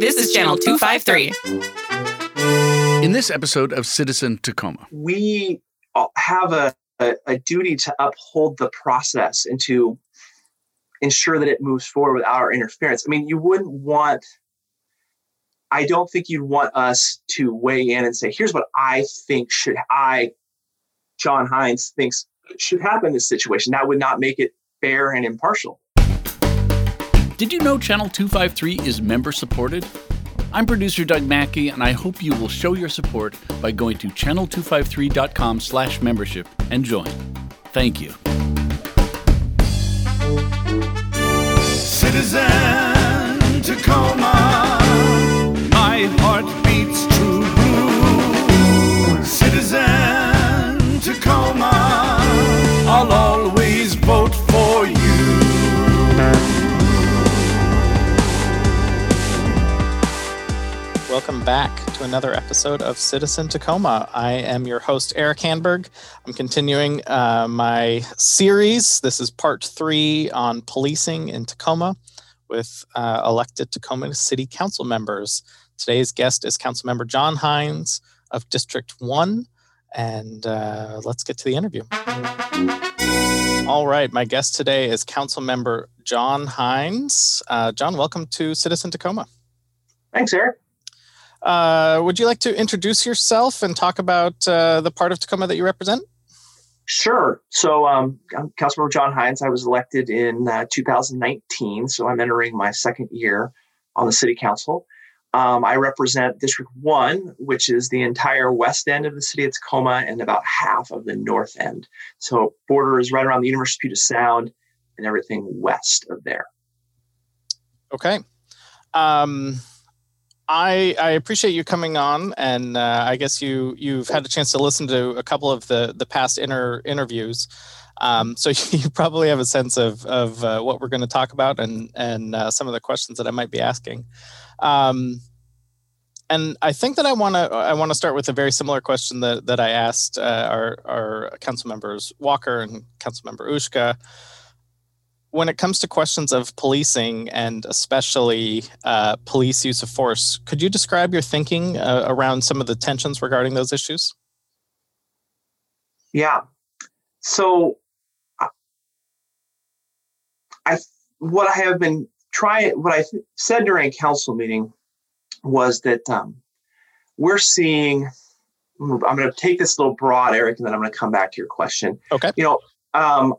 This is Channel 253. In this episode of Citizen Tacoma, we have a, a, a, duty to uphold the process and to ensure that it moves forward without our interference. I mean, you wouldn't want, I don't think you'd want us to weigh in and say, here's what I think should, I, John Hines, thinks should happen in this situation. That would not make it fair and impartial. Did you know Channel 253 is member supported? I'm producer Doug Mackey, and I hope you will show your support by going to channel253.com slash membership and join. Thank you. Citizen Tacoma, my heart beats true blue. Citizen Tacoma, I'll always vote Welcome back to another episode of Citizen Tacoma. I am your host, Eric Hanberg. I'm continuing uh, my series. This is part three on policing in Tacoma with uh, elected Tacoma City Council members. Today's guest is Councilmember John Hines of District 1. And uh, let's get to the interview. All right, my guest today is Councilmember John Hines. Uh, John, welcome to Citizen Tacoma. Thanks, Eric. Uh, would you like to introduce yourself and talk about uh, the part of Tacoma that you represent? Sure. So, um, I'm Councilmember John Hines. I was elected in uh, 2019, so I'm entering my second year on the City Council. Um, I represent District 1, which is the entire west end of the city of Tacoma and about half of the north end. So, border is right around the University of Puget Sound and everything west of there. Okay. Um, I, I appreciate you coming on, and uh, I guess you you've had a chance to listen to a couple of the the past inter interviews, um, so you probably have a sense of of uh, what we're going to talk about and and uh, some of the questions that I might be asking. Um, and I think that I want to I want to start with a very similar question that that I asked uh, our our council members Walker and council member Ushka when it comes to questions of policing and especially uh, police use of force, could you describe your thinking uh, around some of the tensions regarding those issues? Yeah. So, I what I have been trying, what I said during a council meeting was that um, we're seeing. I'm going to take this a little broad, Eric, and then I'm going to come back to your question. Okay. You know, um,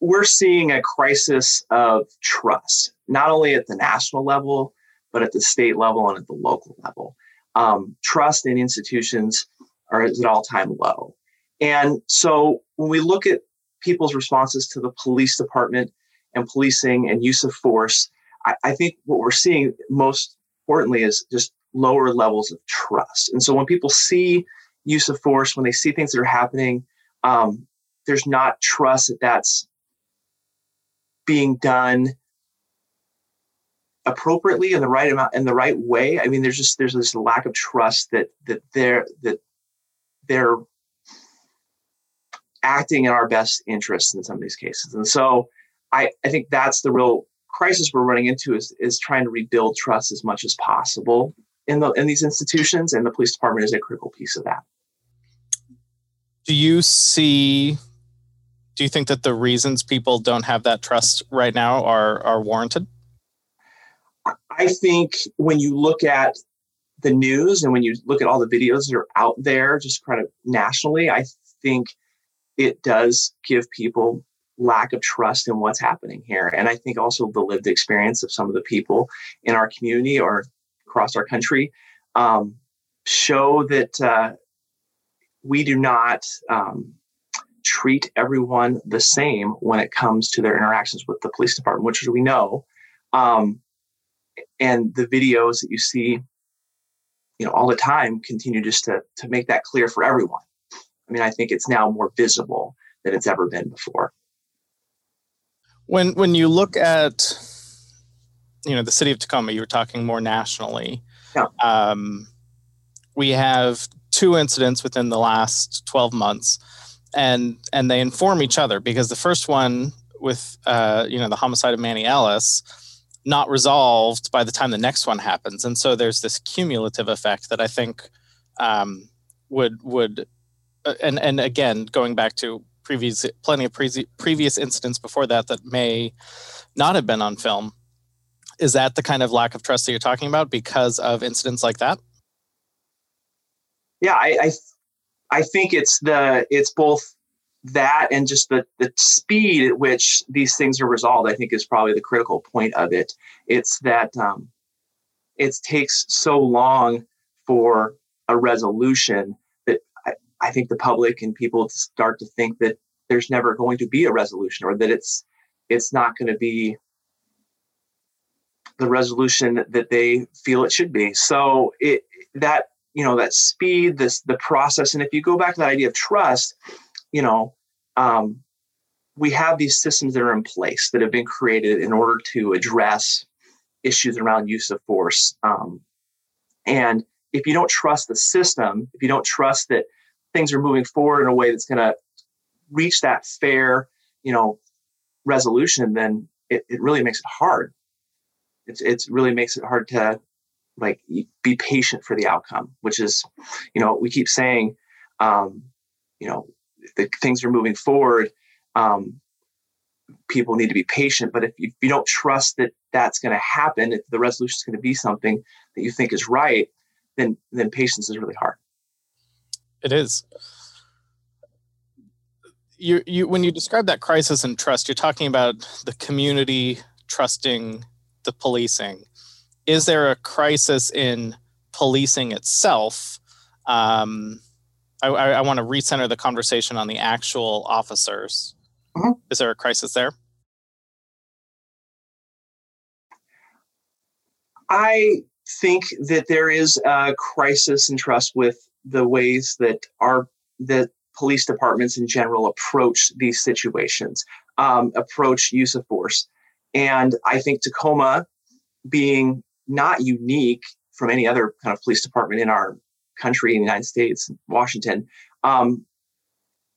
we're seeing a crisis of trust, not only at the national level, but at the state level and at the local level. Um, trust in institutions are at all time low. And so when we look at people's responses to the police department and policing and use of force, I, I think what we're seeing most importantly is just lower levels of trust. And so when people see use of force, when they see things that are happening, um, there's not trust that that's being done appropriately in the right amount in the right way. I mean there's just there's this lack of trust that that they're that they're acting in our best interests in some of these cases. And so i i think that's the real crisis we're running into is is trying to rebuild trust as much as possible in the in these institutions and the police department is a critical piece of that. Do you see do you think that the reasons people don't have that trust right now are are warranted? I think when you look at the news and when you look at all the videos that are out there, just kind of nationally, I think it does give people lack of trust in what's happening here. And I think also the lived experience of some of the people in our community or across our country um, show that uh, we do not um, treat everyone the same when it comes to their interactions with the police department, which we know. Um, and the videos that you see, you know, all the time continue just to to make that clear for everyone. I mean, I think it's now more visible than it's ever been before. When when you look at you know the city of Tacoma, you were talking more nationally. Yeah. Um, we have two incidents within the last 12 months and and they inform each other because the first one with uh, you know the homicide of Manny Ellis, not resolved by the time the next one happens. And so there's this cumulative effect that I think um, would would uh, and and again going back to previous plenty of pre- previous incidents before that that may not have been on film. Is that the kind of lack of trust that you're talking about because of incidents like that? Yeah, I, I, I think it's the it's both that and just the the speed at which these things are resolved. I think is probably the critical point of it. It's that um, it takes so long for a resolution that I, I think the public and people start to think that there's never going to be a resolution or that it's it's not going to be the resolution that they feel it should be so it that you know that speed this the process and if you go back to that idea of trust you know um, we have these systems that are in place that have been created in order to address issues around use of force um, and if you don't trust the system if you don't trust that things are moving forward in a way that's going to reach that fair, you know, resolution, then it, it really makes it hard. It's it's really makes it hard to like be patient for the outcome, which is, you know, we keep saying, um, you know, the things are moving forward. Um, people need to be patient, but if you, if you don't trust that that's going to happen, if the resolution is going to be something that you think is right, then then patience is really hard. It is you you when you describe that crisis in trust, you're talking about the community trusting the policing. Is there a crisis in policing itself? Um, I, I, I want to recenter the conversation on the actual officers. Mm-hmm. Is there a crisis there? I think that there is a crisis in trust with the ways that our that police departments in general approach these situations, um, approach use of force. And I think Tacoma, being not unique from any other kind of police department in our country, in the United States, Washington, um,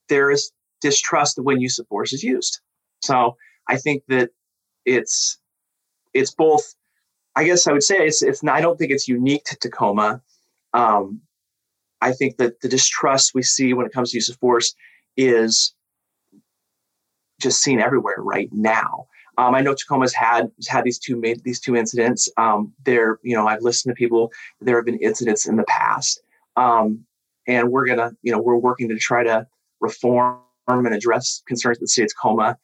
there is distrust when use of force is used. So I think that it's it's both. I guess I would say it's it's. Not, I don't think it's unique to Tacoma. Um, I think that the distrust we see when it comes to use of force is just seen everywhere right now. Um, I know Tacoma's had had these two made these two incidents. Um, there, you know, I've listened to people. There have been incidents in the past, um, and we're gonna, you know, we're working to try to reform and address concerns with the state of Tacoma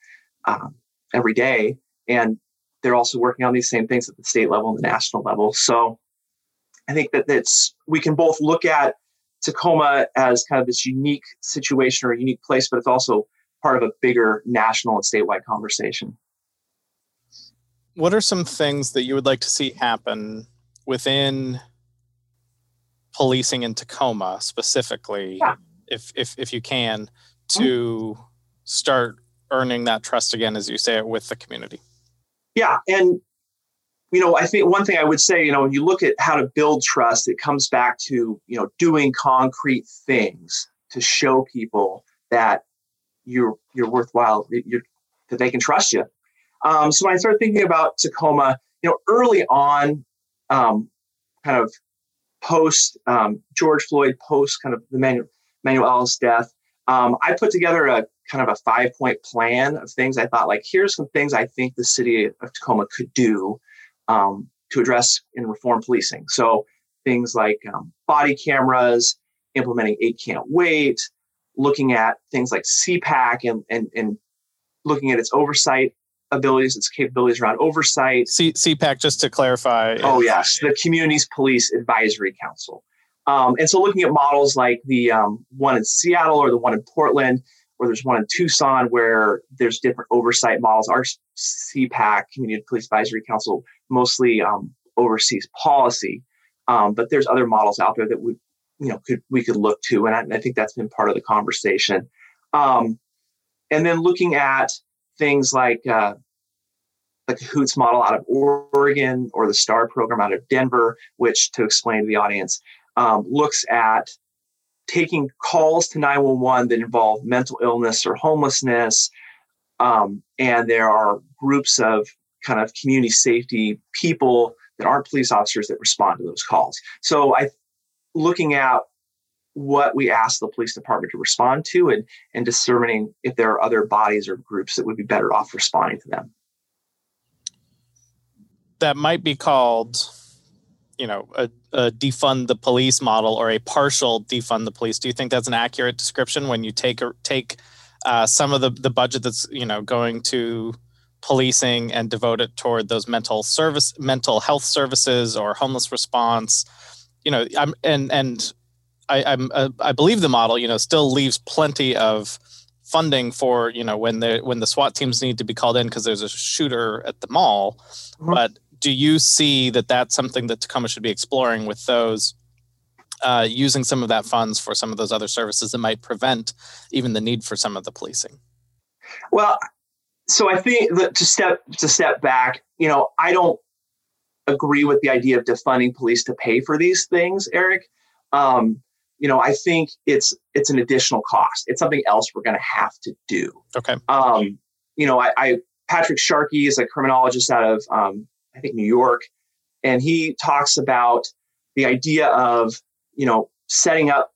um, every day. And they're also working on these same things at the state level and the national level. So I think that that's we can both look at Tacoma as kind of this unique situation or a unique place, but it's also part of a bigger national and statewide conversation. What are some things that you would like to see happen within policing in Tacoma specifically, yeah. if, if if you can, to mm-hmm. start earning that trust again, as you say it, with the community? Yeah, and you know, I think one thing I would say, you know, when you look at how to build trust, it comes back to, you know, doing concrete things to show people that you're you're worthwhile, you're, that they can trust you. Um, so when I started thinking about Tacoma, you know, early on, um, kind of post um, George Floyd, post kind of the Manuel, Manuel Ellis death, um, I put together a kind of a five point plan of things I thought like here's some things I think the city of Tacoma could do um, to address and reform policing. So things like um, body cameras, implementing eight can't wait, looking at things like CPAC and, and, and looking at its oversight abilities, its capabilities around oversight. C- CPAC, just to clarify. Oh, yes, the Communities Police Advisory Council. Um, and so looking at models like the um, one in Seattle or the one in Portland, or there's one in Tucson where there's different oversight models. Our CPAC, Community Police Advisory Council, mostly um, oversees policy, um, but there's other models out there that would, you know, could we could look to, and I, I think that's been part of the conversation. Um, and then looking at things like uh, the Cahoots model out of Oregon or the STAR program out of Denver, which, to explain to the audience, um, looks at taking calls to 911 that involve mental illness or homelessness. Um, and there are groups of kind of community safety people that aren't police officers that respond to those calls. So I looking at what we ask the police department to respond to and and determining if there are other bodies or groups that would be better off responding to them. That might be called you know a, a, defund the police model or a partial defund the police do you think that's an accurate description when you take take uh, some of the, the budget that's you know going to policing and devote it toward those mental service mental health services or homeless response you know i'm and and i i'm uh, i believe the model you know still leaves plenty of funding for you know when the when the SWAT teams need to be called in because there's a shooter at the mall mm-hmm. but do you see that that's something that Tacoma should be exploring with those uh, using some of that funds for some of those other services that might prevent even the need for some of the policing? Well, so I think that to step to step back, you know, I don't agree with the idea of defunding police to pay for these things, Eric. Um, you know, I think it's it's an additional cost. It's something else we're going to have to do. Okay. Um, you know, I, I Patrick Sharkey is a criminologist out of um, I think New York, and he talks about the idea of you know setting up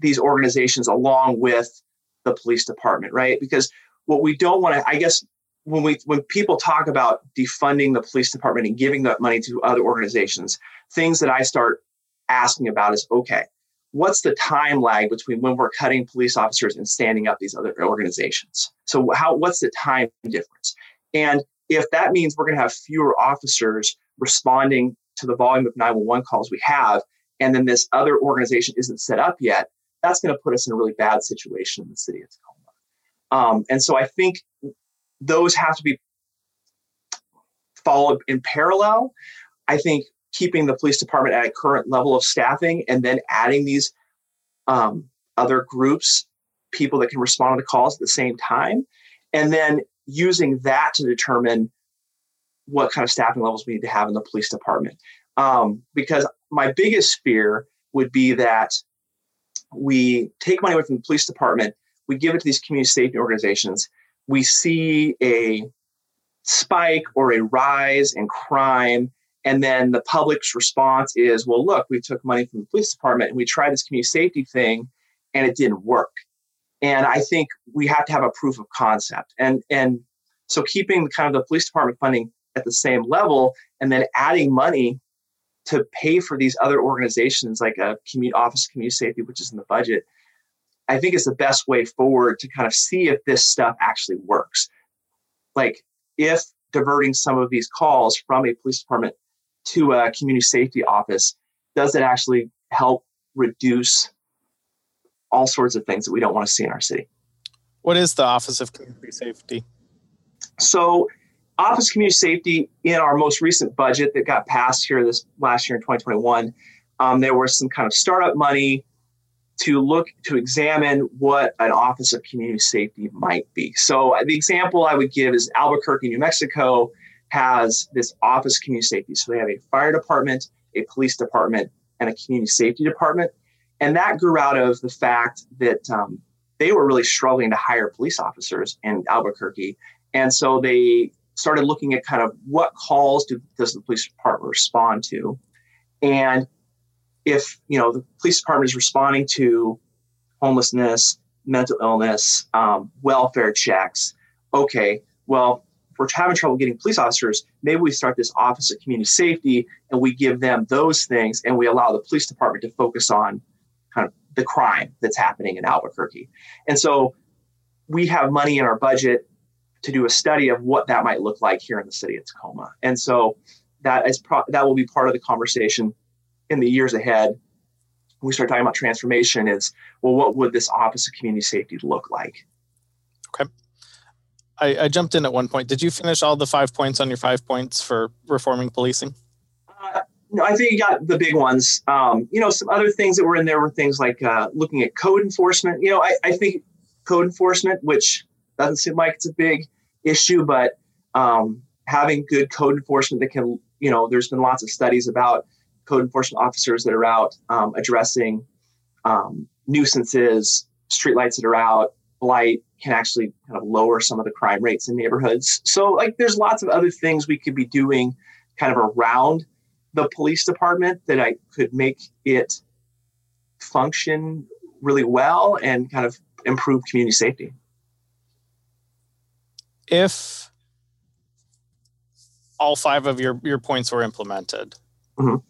these organizations along with the police department, right? Because what we don't want to, I guess, when we when people talk about defunding the police department and giving that money to other organizations, things that I start asking about is okay, what's the time lag between when we're cutting police officers and standing up these other organizations? So how what's the time difference? And if that means we're going to have fewer officers responding to the volume of 911 calls we have, and then this other organization isn't set up yet, that's going to put us in a really bad situation in the city of Tacoma. Um, and so I think those have to be followed in parallel. I think keeping the police department at a current level of staffing and then adding these um, other groups, people that can respond to calls at the same time, and then using that to determine what kind of staffing levels we need to have in the police department. Um, because my biggest fear would be that we take money away from the police department, we give it to these community safety organizations, we see a spike or a rise in crime, and then the public's response is, well, look, we took money from the police department and we tried this community safety thing and it didn't work. And I think we have to have a proof of concept. And and so keeping the kind of the police department funding at the same level and then adding money to pay for these other organizations like a community office community safety, which is in the budget, I think is the best way forward to kind of see if this stuff actually works. Like if diverting some of these calls from a police department to a community safety office, does it actually help reduce all sorts of things that we don't want to see in our city. What is the Office of Community Safety? So, Office of Community Safety in our most recent budget that got passed here this last year in 2021, um, there was some kind of startup money to look to examine what an Office of Community Safety might be. So, the example I would give is Albuquerque, New Mexico has this Office of Community Safety. So, they have a fire department, a police department, and a community safety department. And that grew out of the fact that um, they were really struggling to hire police officers in Albuquerque. And so they started looking at kind of what calls do, does the police department respond to? And if, you know, the police department is responding to homelessness, mental illness, um, welfare checks, okay, well, we're having trouble getting police officers, maybe we start this Office of Community Safety and we give them those things and we allow the police department to focus on kind of the crime that's happening in Albuquerque. And so we have money in our budget to do a study of what that might look like here in the city of Tacoma. And so that is pro- that will be part of the conversation in the years ahead. When we start talking about transformation is well, what would this Office of Community Safety look like? Okay. I, I jumped in at one point. Did you finish all the five points on your five points for reforming policing? no, I think you got the big ones. Um, you know, some other things that were in there were things like uh, looking at code enforcement. You know, I, I, think code enforcement, which doesn't seem like it's a big issue, but um, having good code enforcement that can, you know, there's been lots of studies about code enforcement officers that are out um, addressing um, nuisances, streetlights that are out, blight can actually kind of lower some of the crime rates in neighborhoods. So, like, there's lots of other things we could be doing kind of around the police department that I could make it function really well and kind of improve community safety. If all five of your, your points were implemented, Mhm.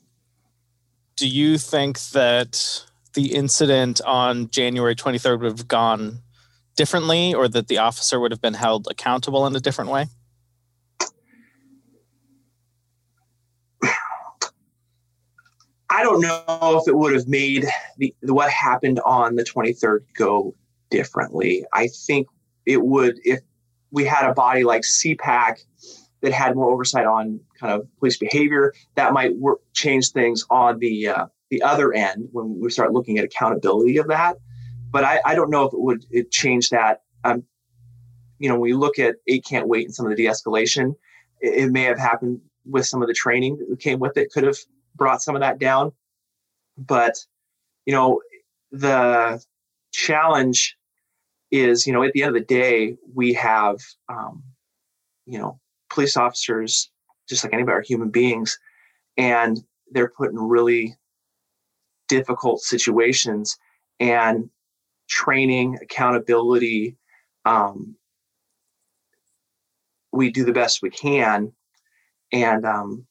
do you think that the incident on January 23rd would have gone differently or that the officer would have been held accountable in a different way? I don't know if it would have made the, what happened on the 23rd go differently. I think it would if we had a body like CPAC that had more oversight on kind of police behavior. That might work, change things on the uh, the other end when we start looking at accountability of that. But I, I don't know if it would it change that. Um, you know, when we look at eight can't wait and some of the de-escalation, it, it may have happened with some of the training that came with it. Could have brought some of that down. But, you know, the challenge is, you know, at the end of the day, we have, um, you know, police officers, just like anybody, are human beings, and they're put in really difficult situations. And training, accountability, um, we do the best we can. And um,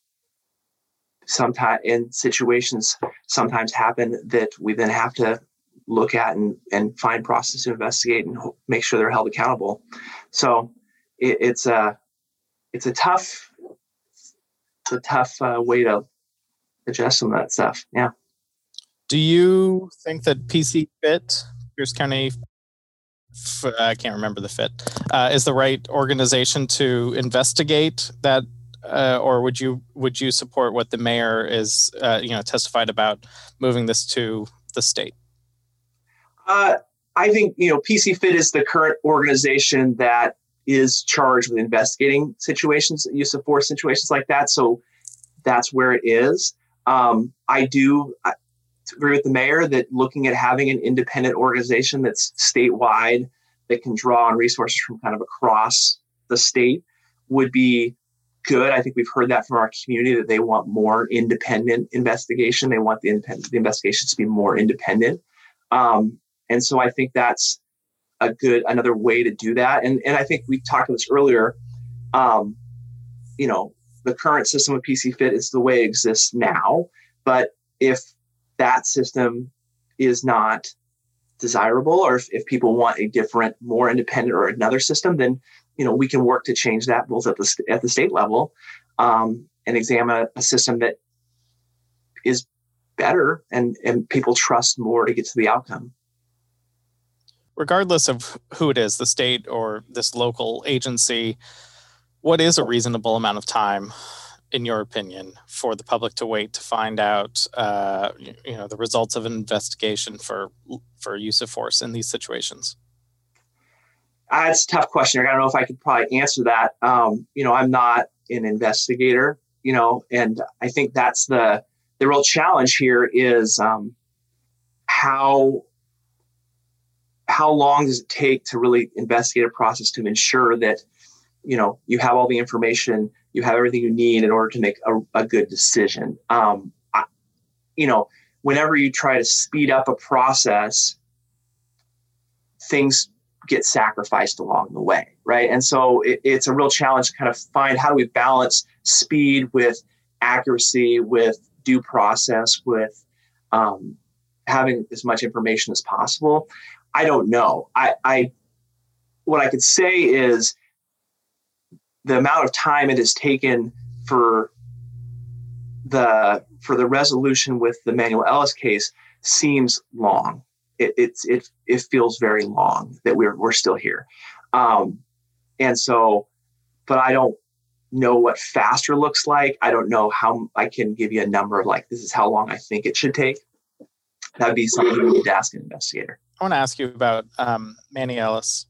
sometimes in situations sometimes happen that we then have to look at and, and find process to investigate and make sure they're held accountable. So it, it's a it's a tough it's a tough uh, way to adjust some of that stuff. Yeah. Do you think that PC Fit, Pierce County, I can't remember the fit, uh, is the right organization to investigate that, uh, or would you would you support what the mayor is, uh, you know, testified about moving this to the state? Uh, I think you know PC Fit is the current organization that is charged with investigating situations, use of force situations like that. So that's where it is. Um, I do agree with the mayor that looking at having an independent organization that's statewide that can draw on resources from kind of across the state would be good. I think we've heard that from our community that they want more independent investigation. They want the, independent, the investigations to be more independent. Um, and so I think that's a good another way to do that. And and I think we talked about this earlier. Um, you know, the current system of PC Fit is the way it exists now. But if that system is not desirable, or if, if people want a different, more independent or another system, then you know we can work to change that both at the at the state level um, and examine a, a system that is better and and people trust more to get to the outcome. regardless of who it is, the state or this local agency, what is a reasonable amount of time, in your opinion, for the public to wait to find out, uh, you, know, the results of an investigation for for use of force in these situations? Uh, a tough question. I don't know if I could probably answer that. Um, you know, I'm not an investigator. You know, and I think that's the the real challenge here is um, how how long does it take to really investigate a process to ensure that you know you have all the information, you have everything you need in order to make a, a good decision. Um, I, you know, whenever you try to speed up a process, things get sacrificed along the way, right? And so it, it's a real challenge to kind of find how do we balance speed with accuracy, with due process, with um, having as much information as possible. I don't know. I, I what I could say is the amount of time it has taken for the for the resolution with the Manuel Ellis case seems long it, it's it it feels very long that we're we're still here, um, and so, but I don't know what faster looks like. I don't know how I can give you a number of like this is how long I think it should take. That'd be something you need to ask an investigator. I want to ask you about um, Manny Ellis.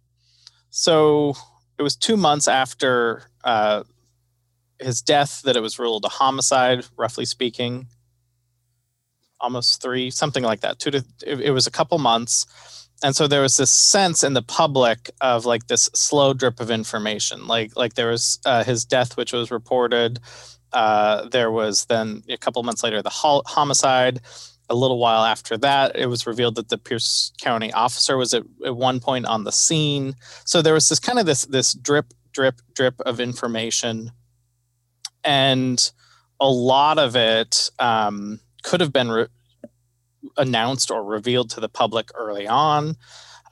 So it was two months after uh, his death that it was ruled a homicide, roughly speaking. Almost three, something like that. Two to it, it was a couple months, and so there was this sense in the public of like this slow drip of information like like there was uh, his death which was reported uh, there was then a couple months later the homicide a little while after that it was revealed that the pierce county officer was at, at one point on the scene so there was this kind of this this drip drip drip of information and a lot of it um, could have been re- announced or revealed to the public early on.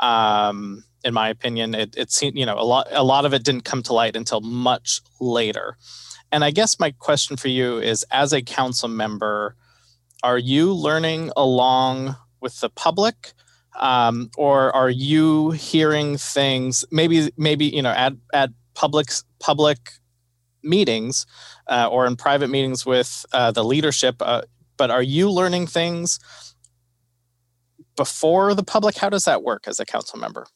Um, in my opinion, it, it seemed you know a lot a lot of it didn't come to light until much later. And I guess my question for you is, as a council member, are you learning along with the public? Um, or are you hearing things maybe maybe you know at at public public meetings uh, or in private meetings with uh, the leadership uh, but are you learning things before the public? How does that work as a council member?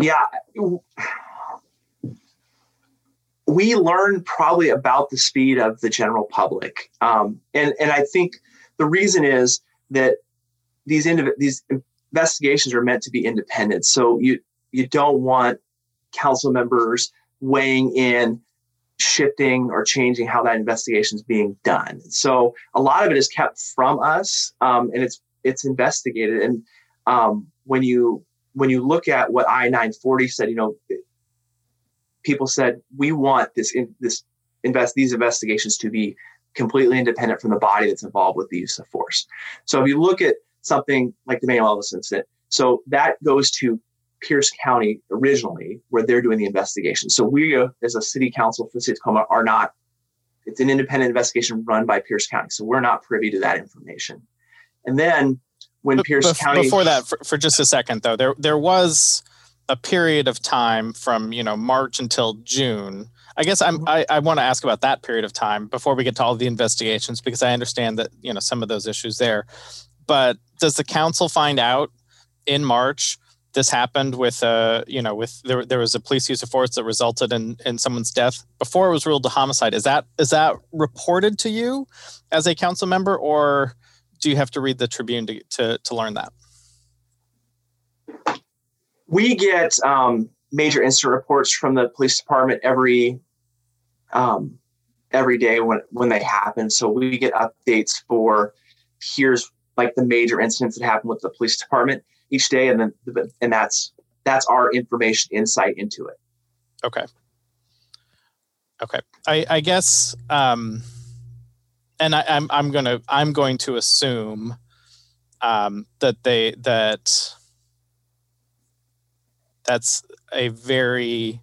Yeah. We learn probably about the speed of the general public. Um, and, and I think the reason is that these, indiv- these investigations are meant to be independent. So you, you don't want council members weighing in shifting or changing how that investigation is being done. So a lot of it is kept from us, um, and it's it's investigated. And um, when you when you look at what I nine forty said, you know, people said we want this in, this invest these investigations to be completely independent from the body that's involved with the use of force. So if you look at something like the Manuel Ellis incident, so that goes to Pierce County originally, where they're doing the investigation. So we, uh, as a city council for the city of Tacoma, are not. It's an independent investigation run by Pierce County, so we're not privy to that information. And then when Pierce County before that, for, for just a second though, there there was a period of time from you know March until June. I guess I'm, mm-hmm. I, I want to ask about that period of time before we get to all the investigations because I understand that you know some of those issues there. But does the council find out in March this happened with uh you know with there, there was a police use of force that resulted in in someone's death before it was ruled a homicide is that is that reported to you as a council member or do you have to read the tribune to to, to learn that we get um, major incident reports from the police department every um, every day when when they happen so we get updates for here's like the major incidents that happen with the police department each day, and then and that's that's our information insight into it. Okay. Okay. I, I guess, um, and I, I'm I'm gonna I'm going to assume um, that they that that's a very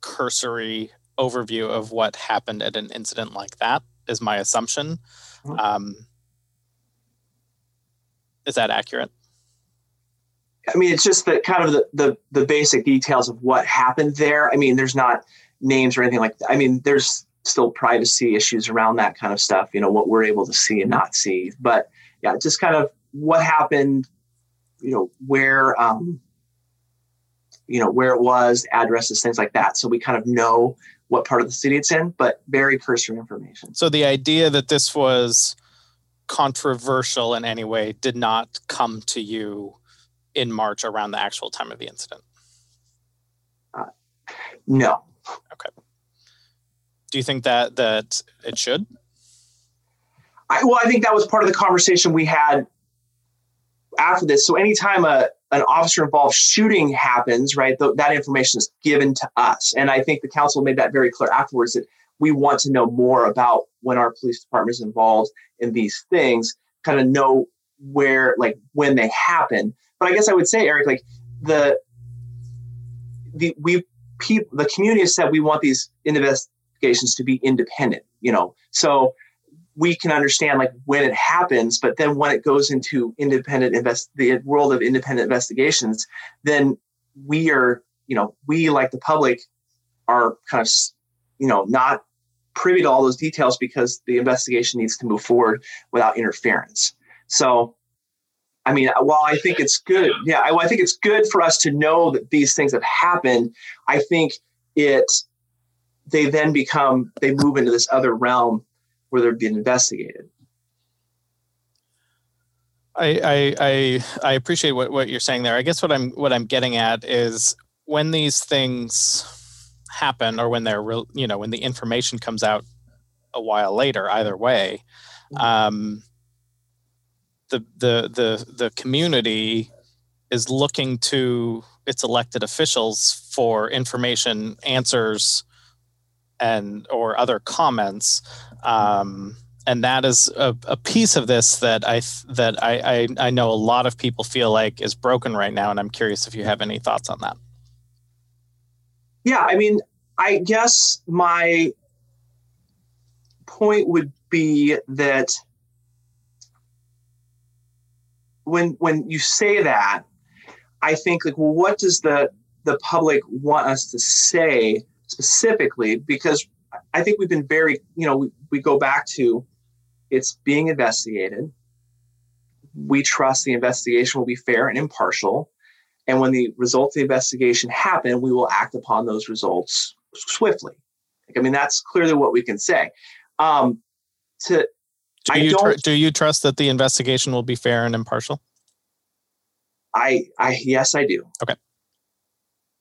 cursory overview of what happened at an incident like that is my assumption. Mm-hmm. Um, is that accurate? I mean, it's just the kind of the, the, the basic details of what happened there. I mean, there's not names or anything like that. I mean, there's still privacy issues around that kind of stuff. You know, what we're able to see and not see. But yeah, just kind of what happened. You know, where um, you know where it was, addresses, things like that. So we kind of know what part of the city it's in, but very cursory information. So the idea that this was controversial in any way did not come to you in March around the actual time of the incident? Uh, no. Okay. Do you think that that it should? I, well, I think that was part of the conversation we had after this. So anytime a an officer involved shooting happens, right, th- that information is given to us, and I think the council made that very clear afterwards that we want to know more about when our police department is involved in these things, kind of know where, like, when they happen. But I guess I would say, Eric, like the the we people the community has said we want these investigations to be independent. You know, so we can understand like when it happens, but then when it goes into independent invest the world of independent investigations, then we are, you know, we like the public are kind of, you know, not privy to all those details because the investigation needs to move forward without interference. So, I mean, while I think it's good, yeah, I, I think it's good for us to know that these things have happened. I think it, they then become, they move into this other realm where they're being investigated. I, I I I appreciate what, what you're saying there. I guess what I'm what I'm getting at is when these things happen or when they're real you know when the information comes out a while later either way mm-hmm. um, the the the the community is looking to its elected officials for information answers and or other comments um, and that is a, a, piece of this that I that I, I I know a lot of people feel like is broken right now, and I'm curious if you have any thoughts on that. Yeah, I mean, I guess my point would be that when when you say that, I think like, well, what does the the public want us to say specifically? Because I think we've been very, you know, we, we go back to it's being investigated. We trust the investigation will be fair and impartial. And when the results of the investigation happen, we will act upon those results swiftly. I mean, that's clearly what we can say. Um, to do you, tr- do you trust that the investigation will be fair and impartial? I, I yes, I do. Okay.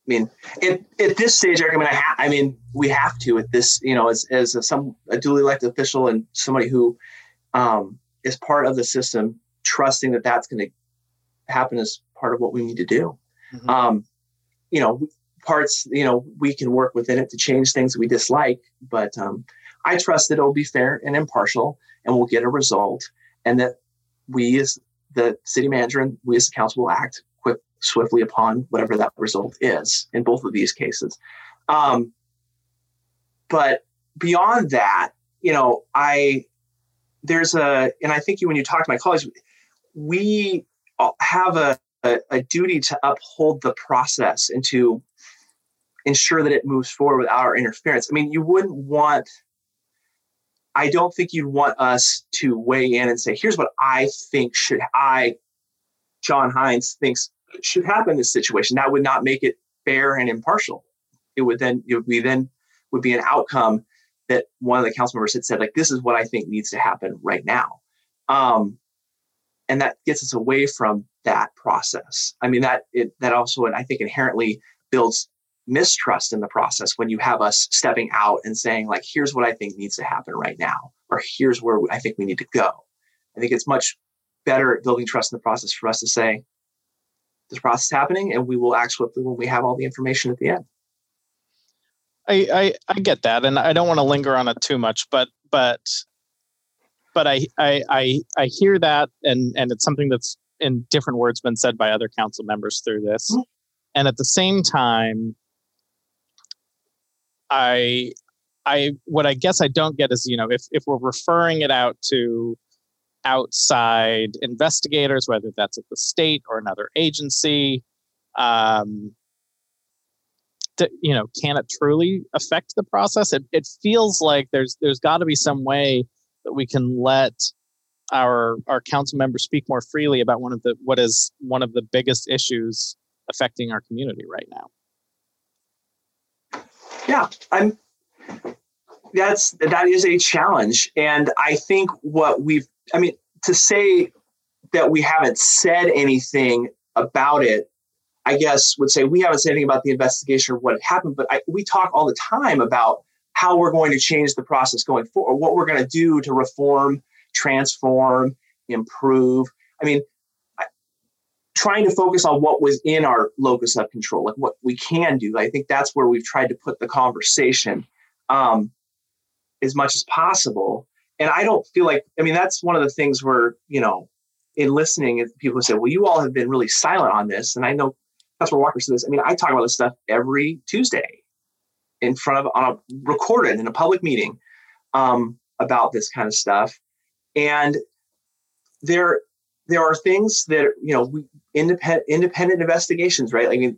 I mean, at, at this stage, Eric, I mean, I, ha- I mean, we have to at this, you know, as as a, some a duly elected official and somebody who um, is part of the system, trusting that that's going to happen is part of what we need to do. Mm-hmm. Um, you know, parts, you know, we can work within it to change things we dislike, but um, I trust that it'll be fair and impartial, and we'll get a result, and that we as the city manager and we as the council will act swiftly upon whatever that result is in both of these cases. Um, but beyond that, you know, I there's a, and I think you when you talk to my colleagues, we have a, a, a duty to uphold the process and to ensure that it moves forward without our interference. I mean, you wouldn't want. I don't think you'd want us to weigh in and say, "Here's what I think should I, John Hines thinks should happen in this situation. That would not make it fair and impartial. It would then it would be then would be an outcome that one of the council members had said, like, this is what I think needs to happen right now. Um, and that gets us away from that process. I mean, that it that also I think inherently builds mistrust in the process when you have us stepping out and saying, like, here's what I think needs to happen right now, or here's where I think we need to go. I think it's much better at building trust in the process for us to say, this process happening and we will act swiftly when we have all the information at the end. I, I, I get that, and I don't want to linger on it too much, but but but I, I I I hear that, and and it's something that's in different words been said by other council members through this, mm-hmm. and at the same time, I I what I guess I don't get is you know if if we're referring it out to outside investigators, whether that's at the state or another agency. Um, to, you know, can it truly affect the process? It, it feels like there's there's got to be some way that we can let our our council members speak more freely about one of the what is one of the biggest issues affecting our community right now. Yeah, I'm that's that is a challenge and i think what we've I mean, to say that we haven't said anything about it, I guess would say we haven't said anything about the investigation or what happened, but I, we talk all the time about how we're going to change the process going forward, what we're going to do to reform, transform, improve. I mean, trying to focus on what was in our locus of control, like what we can do. I think that's where we've tried to put the conversation um, as much as possible and I don't feel like I mean that's one of the things where you know in listening if people say well you all have been really silent on this and I know Councilor Walker says this I mean I talk about this stuff every Tuesday in front of on a recorded in a public meeting um, about this kind of stuff. And there there are things that you know we independent independent investigations right? I mean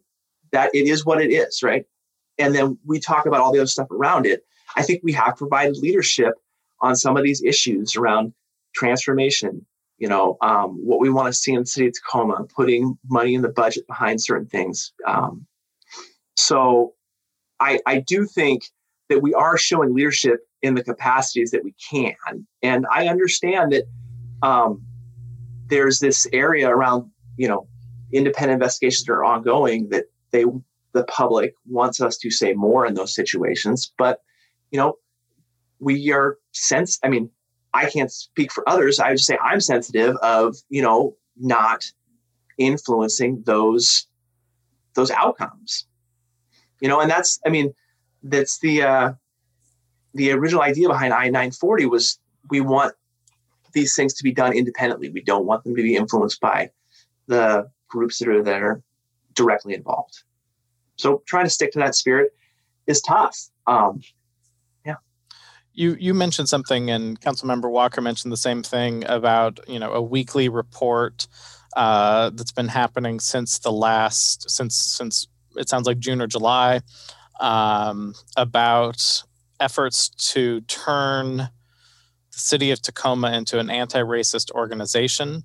that it is what it is right? And then we talk about all the other stuff around it. I think we have provided leadership on some of these issues around transformation, you know, um, what we want to see in the city of Tacoma, putting money in the budget behind certain things. Um, so I, I do think that we are showing leadership in the capacities that we can. And I understand that um, there's this area around, you know, independent investigations that are ongoing that they the public wants us to say more in those situations. But, you know, we are sense I mean, I can't speak for others. I would just say I'm sensitive of, you know, not influencing those those outcomes. You know, and that's I mean, that's the uh the original idea behind I-940 was we want these things to be done independently. We don't want them to be influenced by the groups that are there directly involved. So trying to stick to that spirit is tough. Um. You you mentioned something, and Councilmember Walker mentioned the same thing about you know a weekly report uh, that's been happening since the last since since it sounds like June or July um, about efforts to turn the city of Tacoma into an anti-racist organization.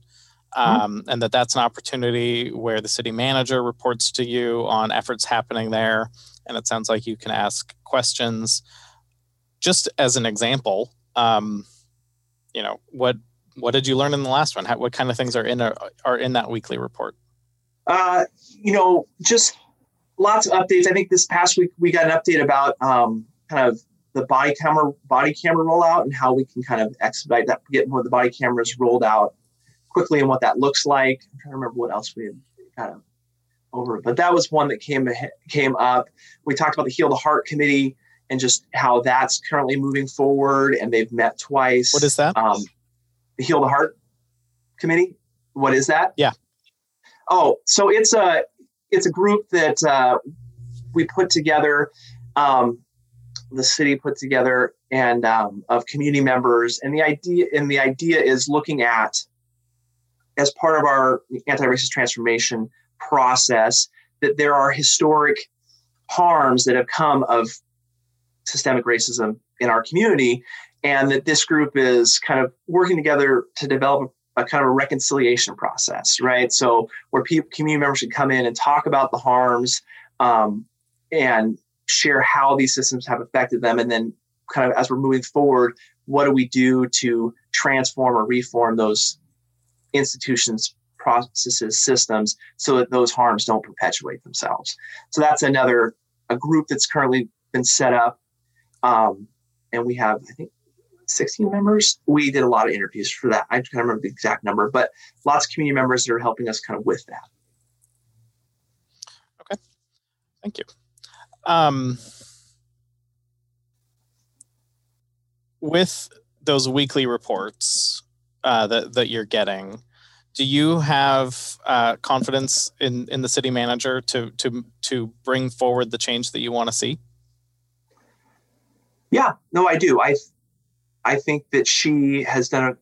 Mm-hmm. Um, and that that's an opportunity where the city manager reports to you on efforts happening there and it sounds like you can ask questions just as an example um, you know what what did you learn in the last one How, what kind of things are in a, are in that weekly report uh, you know just lots of updates i think this past week we got an update about um, kind of the body camera body camera rollout and how we can kind of expedite that, get more of the body cameras rolled out quickly and what that looks like. I'm trying to remember what else we had kind of over, but that was one that came came up. We talked about the Heal the Heart Committee and just how that's currently moving forward, and they've met twice. What is that? Um, the Heal the Heart Committee. What is that? Yeah. Oh, so it's a it's a group that uh, we put together. Um, the city put together and um, of community members and the idea and the idea is looking at as part of our anti-racist transformation process that there are historic harms that have come of systemic racism in our community and that this group is kind of working together to develop a, kind of a reconciliation process right? So where people community members should come in and talk about the harms um, and share how these systems have affected them and then kind of as we're moving forward what do we do to transform or reform those institutions processes systems so that those harms don't perpetuate themselves? So that's another a group that's currently been set up um, and we have i think 16 members. We did a lot of interviews for that. I can't remember the exact number but lots of community members that are helping us kind of with that. Okay. Thank you. Um, with those weekly reports uh, that that you're getting, do you have uh, confidence in in the city manager to to to bring forward the change that you want to see? Yeah, no, I do. I I think that she has done a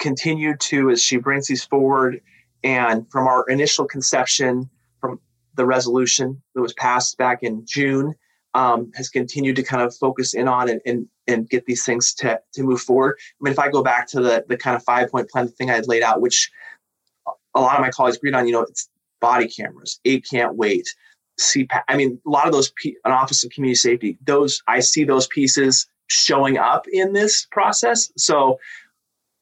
continued to as she brings these forward, and from our initial conception, from the resolution that was passed back in June, um, has continued to kind of focus in on and, and and get these things to to move forward. I mean, if I go back to the the kind of five point plan, thing I had laid out, which a lot of my colleagues agreed on, you know, it's body cameras, eight can't wait, CPAP. I mean, a lot of those, an Office of Community Safety, those I see those pieces showing up in this process. So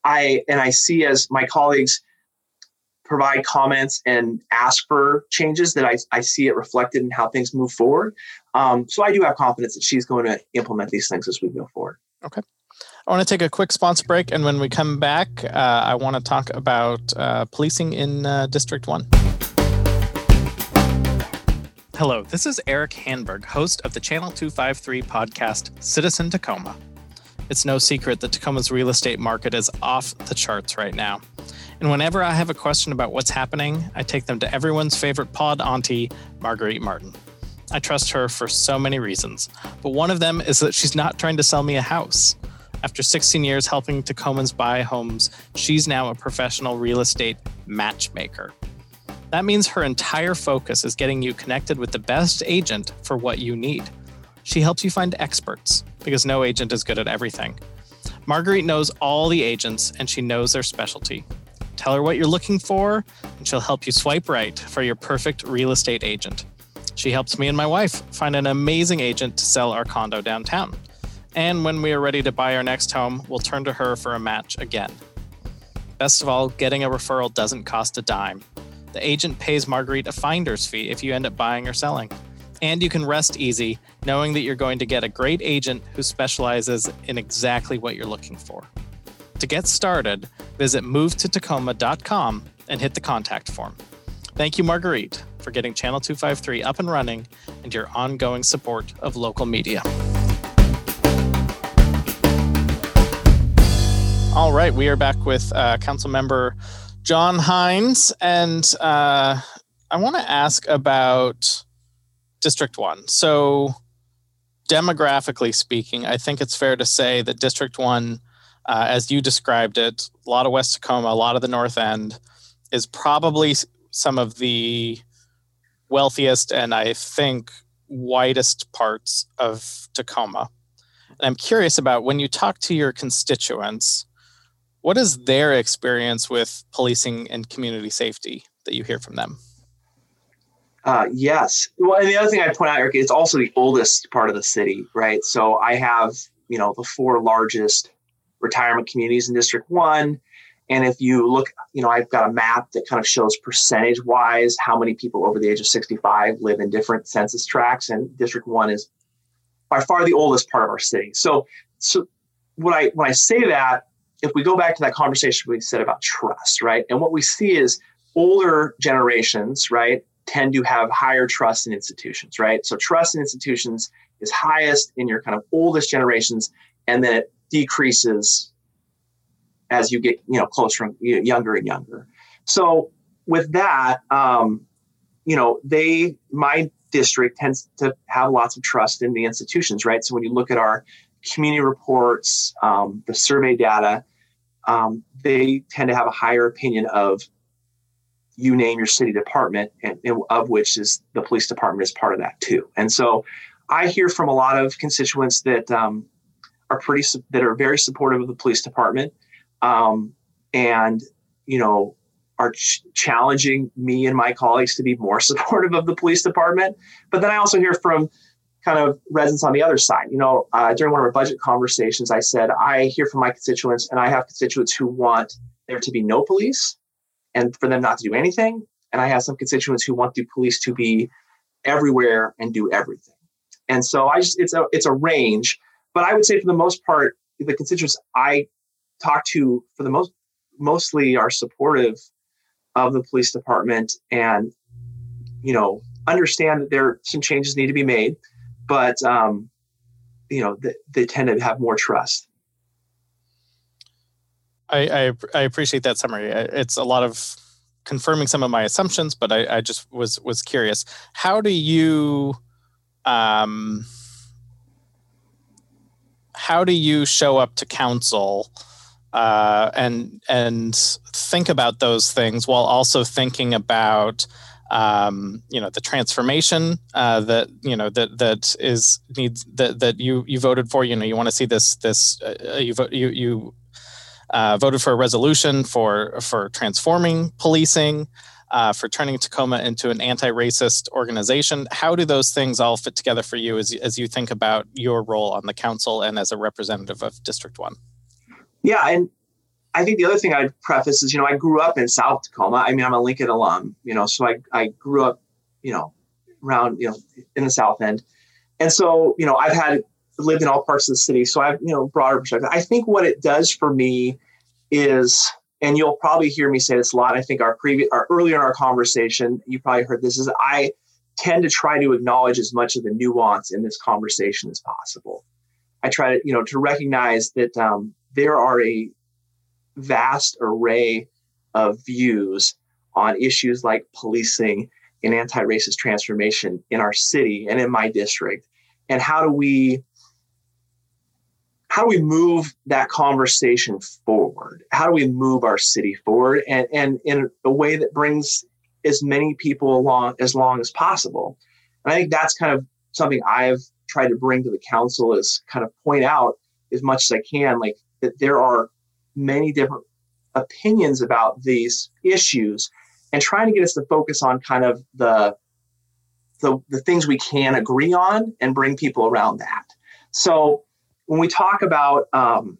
I and I see as my colleagues provide comments and ask for changes that I, I see it reflected in how things move forward. Um, so I do have confidence that she's going to implement these things as we go forward. Okay. I want to take a quick sponsor break, and when we come back, uh, I want to talk about uh, policing in uh, District 1. Hello, this is Eric Hanberg, host of the Channel 253 podcast, Citizen Tacoma. It's no secret that Tacoma's real estate market is off the charts right now. And whenever I have a question about what's happening, I take them to everyone's favorite pod auntie, Marguerite Martin. I trust her for so many reasons, but one of them is that she's not trying to sell me a house. After 16 years helping Tacomans buy homes, she's now a professional real estate matchmaker. That means her entire focus is getting you connected with the best agent for what you need. She helps you find experts because no agent is good at everything. Marguerite knows all the agents and she knows their specialty. Tell her what you're looking for, and she'll help you swipe right for your perfect real estate agent. She helps me and my wife find an amazing agent to sell our condo downtown. And when we are ready to buy our next home, we'll turn to her for a match again. Best of all, getting a referral doesn't cost a dime. The agent pays Marguerite a finder's fee if you end up buying or selling. And you can rest easy knowing that you're going to get a great agent who specializes in exactly what you're looking for. To get started, visit movetotacoma.com and hit the contact form. Thank you, Marguerite, for getting Channel 253 up and running and your ongoing support of local media. All right, we are back with uh, Council Member John Hines, and uh, I want to ask about District 1. So, demographically speaking, I think it's fair to say that District 1, uh, as you described it, a lot of West Tacoma, a lot of the North End, is probably some of the wealthiest and I think widest parts of Tacoma. And I'm curious about when you talk to your constituents, what is their experience with policing and community safety that you hear from them? Uh, yes. Well, and the other thing I point out, Eric, it's also the oldest part of the city, right? So I have, you know, the four largest retirement communities in District One. And if you look, you know, I've got a map that kind of shows percentage wise how many people over the age of 65 live in different census tracts. And District One is by far the oldest part of our city. So, so when I when I say that, if we go back to that conversation we said about trust, right? And what we see is older generations, right, tend to have higher trust in institutions, right? So trust in institutions is highest in your kind of oldest generations, and then it decreases as you get, you know, closer, and younger and younger. So with that, um, you know, they, my district tends to have lots of trust in the institutions, right? So when you look at our community reports, um, the survey data, um, they tend to have a higher opinion of you name your city department, and, and, of which is the police department is part of that too. And so, I hear from a lot of constituents that um, are pretty that are very supportive of the police department, um, and you know are ch- challenging me and my colleagues to be more supportive of the police department. But then I also hear from kind of residents on the other side. You know, uh, during one of our budget conversations, I said I hear from my constituents, and I have constituents who want there to be no police and for them not to do anything, and I have some constituents who want the police to be everywhere and do everything. And so I just it's a it's a range, but I would say for the most part, the constituents I talk to for the most mostly are supportive of the police department and you know understand that there are some changes need to be made but um, you know they, they tend to have more trust. I, I, I appreciate that summary. It's a lot of confirming some of my assumptions, but I, I just was was curious. How do you um, how do you show up to council uh, and and think about those things while also thinking about um, you know the transformation uh, that you know that that is needs that that you you voted for. You know you want to see this this uh, you vote you you uh, voted for a resolution for for transforming policing. Uh, for turning Tacoma into an anti-racist organization. How do those things all fit together for you as, as you think about your role on the council and as a representative of District One? Yeah, and I think the other thing I'd preface is, you know, I grew up in South Tacoma. I mean, I'm a Lincoln alum, you know, so I, I grew up, you know, around, you know, in the South End. And so, you know, I've had lived in all parts of the city. So I have, you know, broader perspective. I think what it does for me is, and you'll probably hear me say this a lot. I think our previous, our earlier in our conversation, you probably heard this is I tend to try to acknowledge as much of the nuance in this conversation as possible. I try to, you know, to recognize that um, there are a vast array of views on issues like policing and anti-racist transformation in our city and in my district. And how do we how do we move that conversation forward? How do we move our city forward? And, and in a way that brings as many people along as long as possible. And i think that's kind of something i've tried to bring to the council is kind of point out as much as i can like that there are many different opinions about these issues and trying to get us to focus on kind of the the, the things we can agree on and bring people around that. So when we talk about um,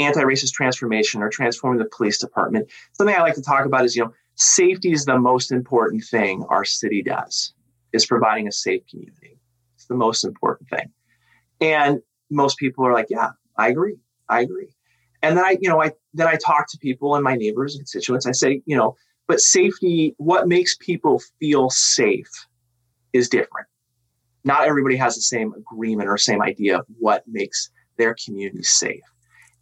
anti-racist transformation or transforming the police department, something I like to talk about is, you know, safety is the most important thing our city does, is providing a safe community. It's the most important thing. And most people are like, yeah, I agree. I agree. And then I, you know, I then I talk to people and my neighbors and constituents. I say, you know, but safety, what makes people feel safe is different. Not everybody has the same agreement or same idea of what makes their community safe.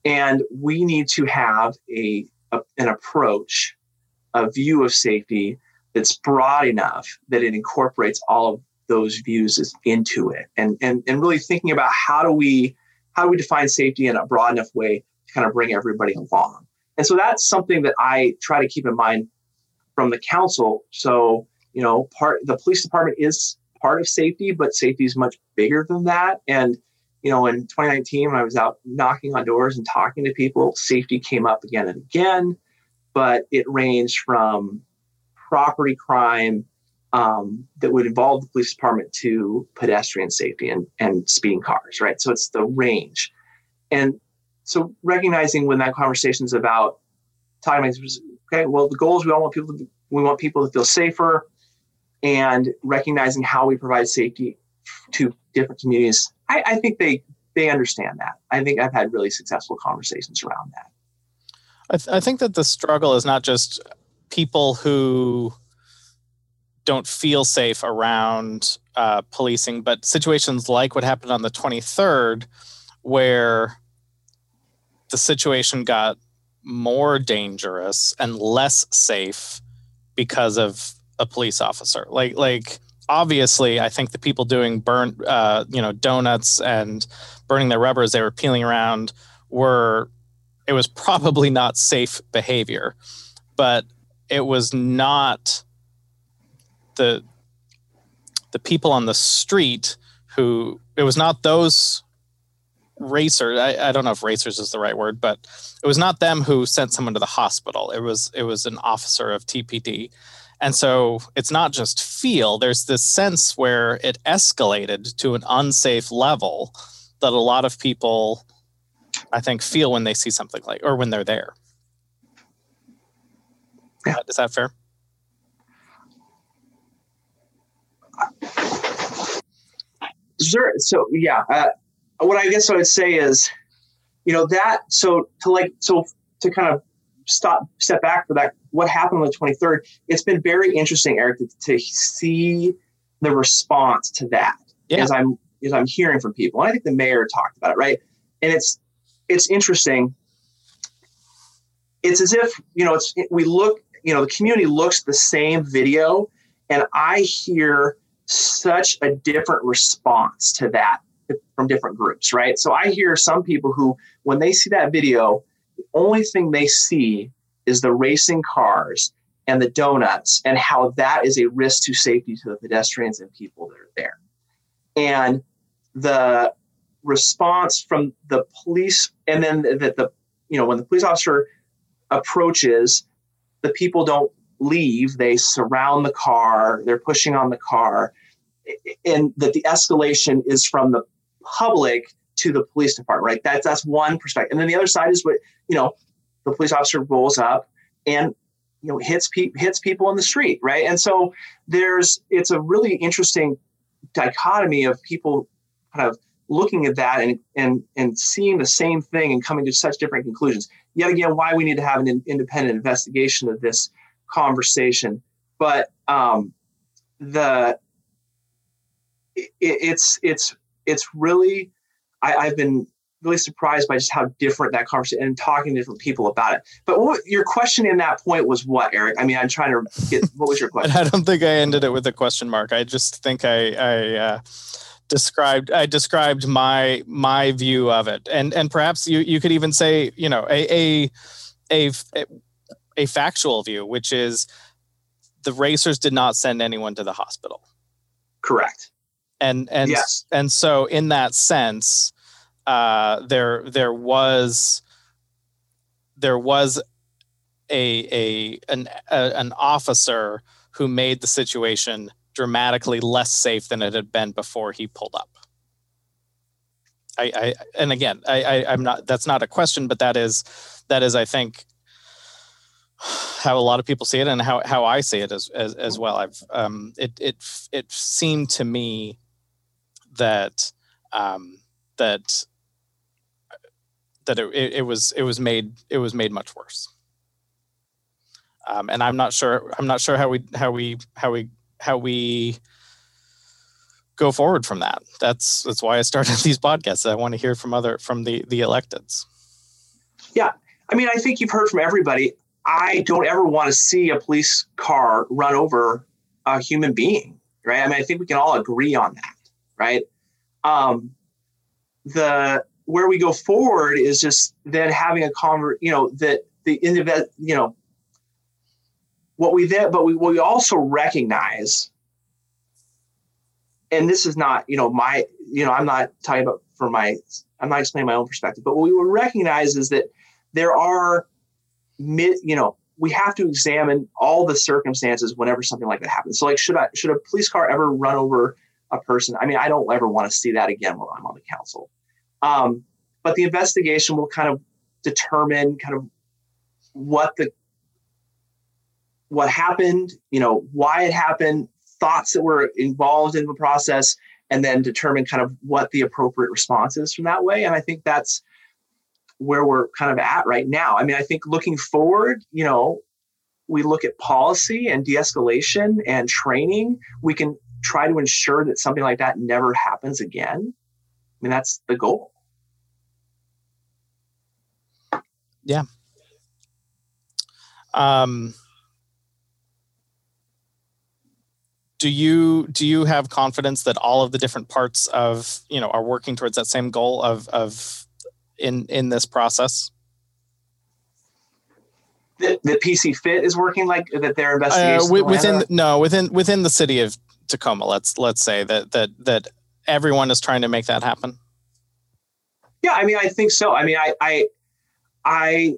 And we need to have a, a an approach, a view of safety that's broad enough that it incorporates all of those views into it and, and and really thinking about how do we how do we define safety in a broad enough way kind of bring everybody along and so that's something that i try to keep in mind from the council so you know part the police department is part of safety but safety is much bigger than that and you know in 2019 when i was out knocking on doors and talking to people safety came up again and again but it ranged from property crime um, that would involve the police department to pedestrian safety and, and speeding cars, right? So it's the range. And so recognizing when that conversation is about talking about, okay, well, the goals we all want people to, we want people to feel safer and recognizing how we provide safety to different communities. I, I think they, they understand that. I think I've had really successful conversations around that. I, th- I think that the struggle is not just people who don't feel safe around uh, policing, but situations like what happened on the 23rd, where the situation got more dangerous and less safe because of a police officer. Like, like obviously, I think the people doing burn, uh, you know, donuts and burning their rubbers they were peeling around were, it was probably not safe behavior, but it was not the the people on the street who it was not those racers I, I don't know if racers is the right word but it was not them who sent someone to the hospital it was it was an officer of tpd and so it's not just feel there's this sense where it escalated to an unsafe level that a lot of people i think feel when they see something like or when they're there yeah. is that fair Sure. So yeah, uh, what I guess I would say is, you know, that so to like so to kind of stop step back for that. What happened on the twenty third? It's been very interesting, Eric, to, to, see the response to that yeah. as I'm as I'm hearing from people. And I think the mayor talked about it, right? And it's it's interesting. It's as if you know, it's we look, you know, the community looks the same video, and I hear such a different response to that from different groups, right? So I hear some people who, when they see that video, the only thing they see is the racing cars and the donuts and how that is a risk to safety to the pedestrians and people that are there. And the response from the police, and then that the, you know, when the police officer approaches, the people don't leave, they surround the car, they're pushing on the car, and that the escalation is from the public to the police department, right? That's that's one perspective. And then the other side is what, you know, the police officer rolls up and you know hits pe- hits people in the street, right? And so there's it's a really interesting dichotomy of people kind of looking at that and and and seeing the same thing and coming to such different conclusions. Yet again, why we need to have an independent investigation of this conversation. But um, the it, it's it's it's really I, I've been really surprised by just how different that conversation and talking to different people about it. But what your question in that point was what, Eric? I mean, I'm trying to get what was your question? I don't think I ended it with a question mark. I just think I, I uh, described I described my my view of it, and and perhaps you you could even say you know a a a, a factual view, which is the racers did not send anyone to the hospital. Correct. And and yes. and so in that sense, uh, there there was there was a a an a, an officer who made the situation dramatically less safe than it had been before he pulled up. I, I and again, I, I I'm not. That's not a question, but that is that is I think how a lot of people see it and how, how I see it as, as, as well. I've um, it it it seemed to me that um, that that it, it was it was made it was made much worse. Um, and I'm not sure I'm not sure how we how we how we how we go forward from that. That's that's why I started these podcasts. I want to hear from other from the the electeds. Yeah, I mean, I think you've heard from everybody. I don't ever want to see a police car run over a human being, right? I mean, I think we can all agree on that, right? Um, the where we go forward is just then having a conver, you know, that the individual, you know, what we then, but we, what we also recognize, and this is not, you know, my, you know, I'm not talking about for my, I'm not explaining my own perspective, but what we will recognize is that there are mid, you know, we have to examine all the circumstances whenever something like that happens. So, like, should I should a police car ever run over a person? I mean, I don't ever want to see that again while I'm on the council. Um, but the investigation will kind of determine kind of what the what happened, you know, why it happened, thoughts that were involved in the process, and then determine kind of what the appropriate response is from that way. And I think that's where we're kind of at right now. I mean, I think looking forward, you know, we look at policy and de-escalation and training, we can try to ensure that something like that never happens again. I mean, that's the goal. Yeah. Um, do you do you have confidence that all of the different parts of you know are working towards that same goal of of in in this process? The, the PCFIT is working like that. Their investigation uh, within no within within the city of Tacoma. Let's let's say that that that everyone is trying to make that happen. Yeah, I mean, I think so. I mean, I I I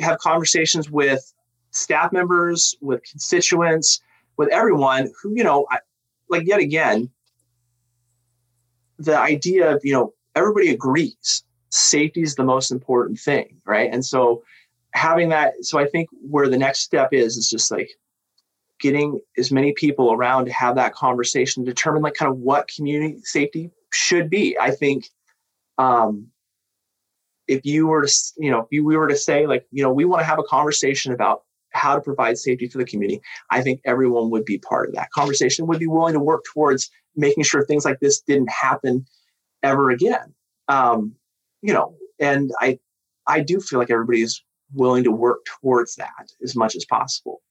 have conversations with staff members, with constituents, with everyone who you know, I, like yet again, the idea of you know everybody agrees safety is the most important thing, right? And so having that, so I think where the next step is is just like getting as many people around to have that conversation, determine like kind of what community safety should be. I think um, if you were to, you know, if you, we were to say like, you know, we want to have a conversation about how to provide safety for the community, I think everyone would be part of that conversation, would be willing to work towards making sure things like this didn't happen ever again. Um, you know, and I I do feel like everybody is willing to work towards that as much as possible.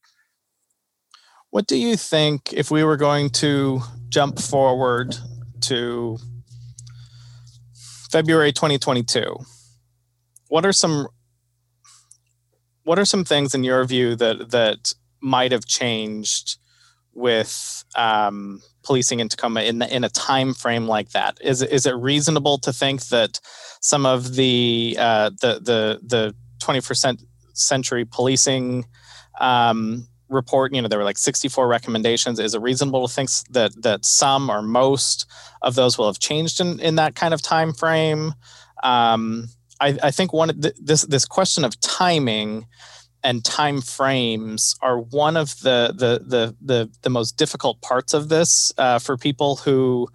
What do you think if we were going to jump forward to February 2022? What are some what are some things in your view that that might have changed with um, policing in Tacoma in the, in a time frame like that? Is is it reasonable to think that some of the uh, the the the 21st century policing um, report, you know, there were like 64 recommendations. Is it reasonable to think that that some or most of those will have changed in, in that kind of time frame? Um, I, I think one this this question of timing and time frames are one of the the the the, the most difficult parts of this uh, for people who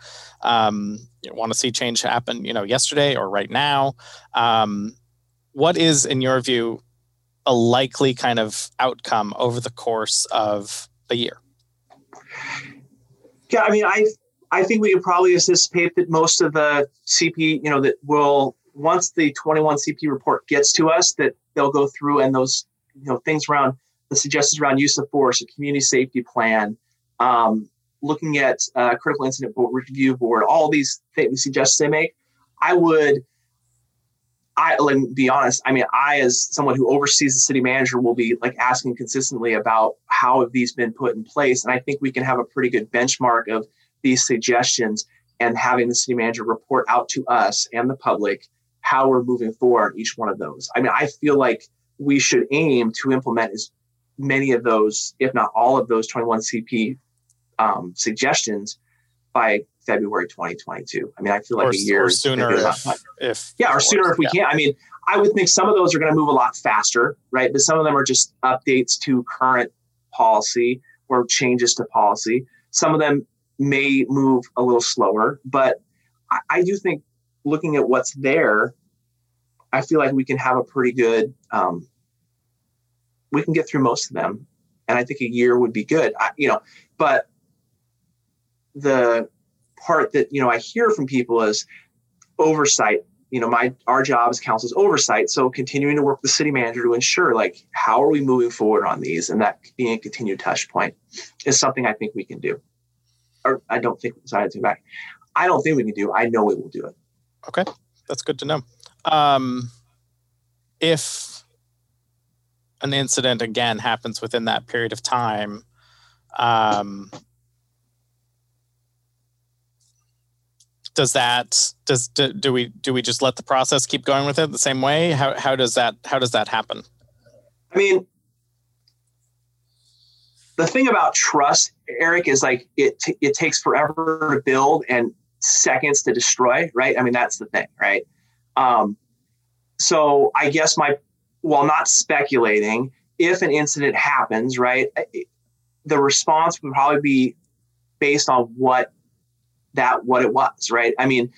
um, want to see change happen, you know, yesterday or right now. Um, what is, in your view, a likely kind of outcome over the course of a year? Yeah, I mean, I I think we can probably anticipate that most of the CP, you know, that will once the 21 CP report gets to us, that they'll go through and those you know things around the suggestions around use of force, a community safety plan, um, looking at uh, critical incident board, review board, all these things suggestions they make, I would. I let me be honest. I mean, I as someone who oversees the city manager will be like asking consistently about how have these been put in place, and I think we can have a pretty good benchmark of these suggestions and having the city manager report out to us and the public how we're moving forward each one of those. I mean, I feel like we should aim to implement as many of those, if not all of those 21 CP um, suggestions by February 2022. I mean, I feel like or, a year or sooner if, if, yeah, or sooner if we yeah. can. I mean, I would think some of those are going to move a lot faster, right? But some of them are just updates to current policy or changes to policy. Some of them may move a little slower, but I, I do think looking at what's there, I feel like we can have a pretty good, um, we can get through most of them. And I think a year would be good, I, you know, but the part that, you know, I hear from people is oversight. You know my our job as council is oversight. So continuing to work with the city manager to ensure like how are we moving forward on these and that being a continued touch point is something i think we can do. Or i don't think sorry to back. I don't think we can do. I know we will do it. Okay. That's good to know. Um, if an incident again happens within that period of time um, does that does do, do, we do we just let the process keep going with it the same way? How how does that how does that happen? I mean the thing about trust eric is like it t- it takes forever to build and seconds to destroy right? I mean that's the thing right? Um so i guess my while not speculating if an incident happens right the response would probably be based on what that what it was, right? I mean,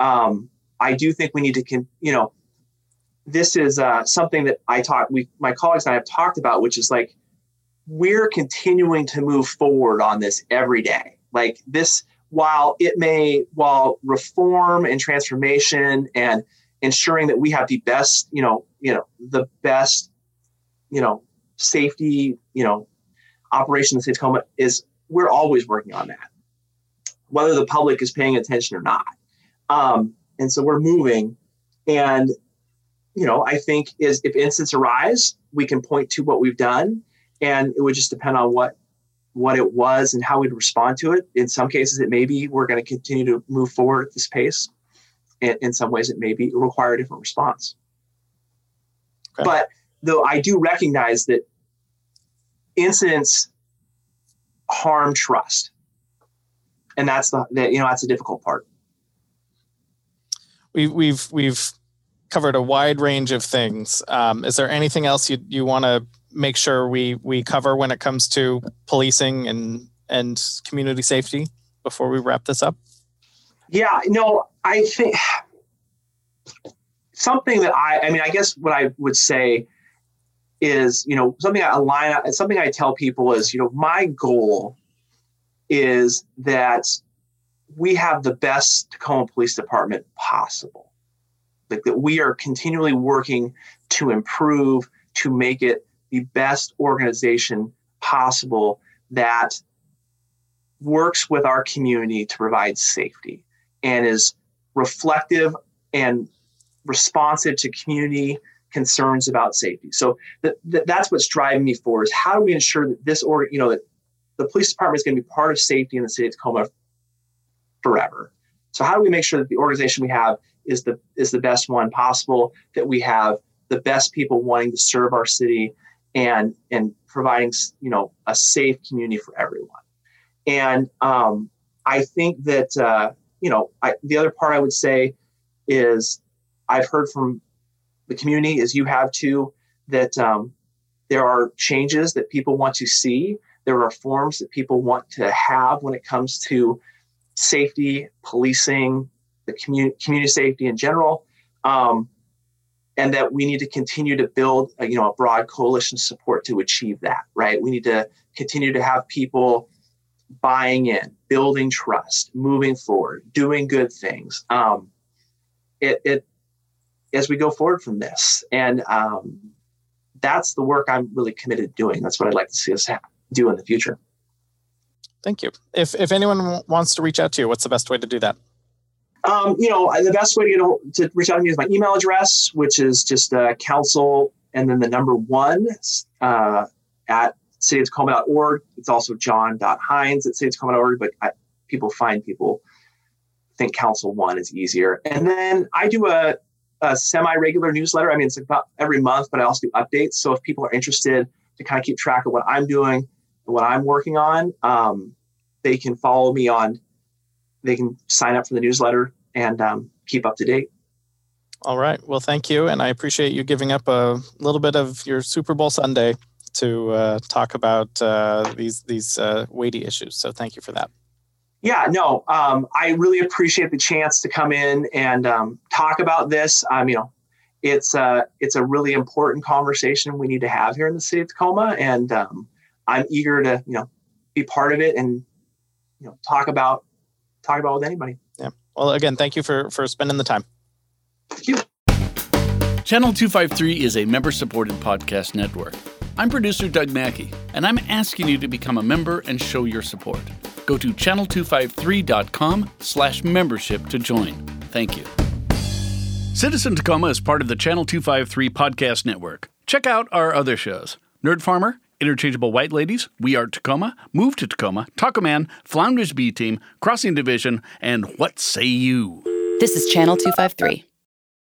um, I do think we need to, con- you know, this is uh, something that I talk, we, my colleagues and I have talked about, which is like we're continuing to move forward on this every day. Like this, while it may, while reform and transformation and ensuring that we have the best, you know, you know, the best, you know, safety, you know, operation in the state of Tacoma is we're always working on that whether the public is paying attention or not. Um, and so we're moving. And, you know, I think is if incidents arise, we can point to what we've done. And it would just depend on what what it was and how we'd respond to it. In some cases, it may be we're going to continue to move forward at this pace. In, in some ways, it may be require a different response. Okay. But though I do recognize that incidents harm trust and that's the, the you know that's a difficult part. We've we've we've covered a wide range of things. Um, is there anything else you you want to make sure we we cover when it comes to policing and and community safety before we wrap this up? Yeah, no, I think something that I I mean I guess what I would say is you know something I align something I tell people is you know my goal is that we have the best Tacoma Police Department possible. Like that we are continually working to improve, to make it the best organization possible that works with our community to provide safety and is reflective and responsive to community concerns about safety. So that, that, that's what's driving me forward is how do we ensure that this or you know that the police department is going to be part of safety in the city of Tacoma forever. So how do we make sure that the organization we have is the is the best one possible? That we have the best people wanting to serve our city and and providing you know a safe community for everyone. And um, I think that uh, you know I, the other part I would say is I've heard from the community as you have too that um, there are changes that people want to see there are forms that people want to have when it comes to safety, policing, the community, community safety in general, um, and that we need to continue to build, a, you know, a broad coalition support to achieve that. Right? We need to continue to have people buying in, building trust, moving forward, doing good things. Um, it, it as we go forward from this, and um, that's the work I'm really committed to doing. That's what I'd like to see us have do in the future. Thank you. If if anyone wants to reach out to you, what's the best way to do that? Um, you know, the best way to, get to reach out to me is my email address, which is just uh, council and then the number one uh, at cityofTacoma.org. It's also john.hines at cityofTacoma.org, but I, people find people think council one is easier. And then I do a, a semi-regular newsletter. I mean, it's about every month, but I also do updates. So if people are interested to kind of keep track of what I'm doing, what I'm working on, um, they can follow me on they can sign up for the newsletter and um, keep up to date. All right. Well, thank you, and I appreciate you giving up a little bit of your Super Bowl Sunday to uh, talk about uh, these these uh, weighty issues. So, thank you for that. Yeah, no, um, I really appreciate the chance to come in and um, talk about this. Um, you know, it's a it's a really important conversation we need to have here in the city of Tacoma, and um, I'm eager to you know be part of it and you know talk about talk about with anybody. Yeah. Well, again, thank you for for spending the time. Thank you. Channel 253 is a member supported podcast network. I'm producer Doug Mackey, and I'm asking you to become a member and show your support. Go to channel253.com slash membership to join. Thank you. Citizen Tacoma is part of the Channel 253 podcast network. Check out our other shows Nerd Farmer, Interchangeable White Ladies, We Are Tacoma, Move to Tacoma, Taco Man, Flounders B Team, Crossing Division, and What Say You? This is Channel 253.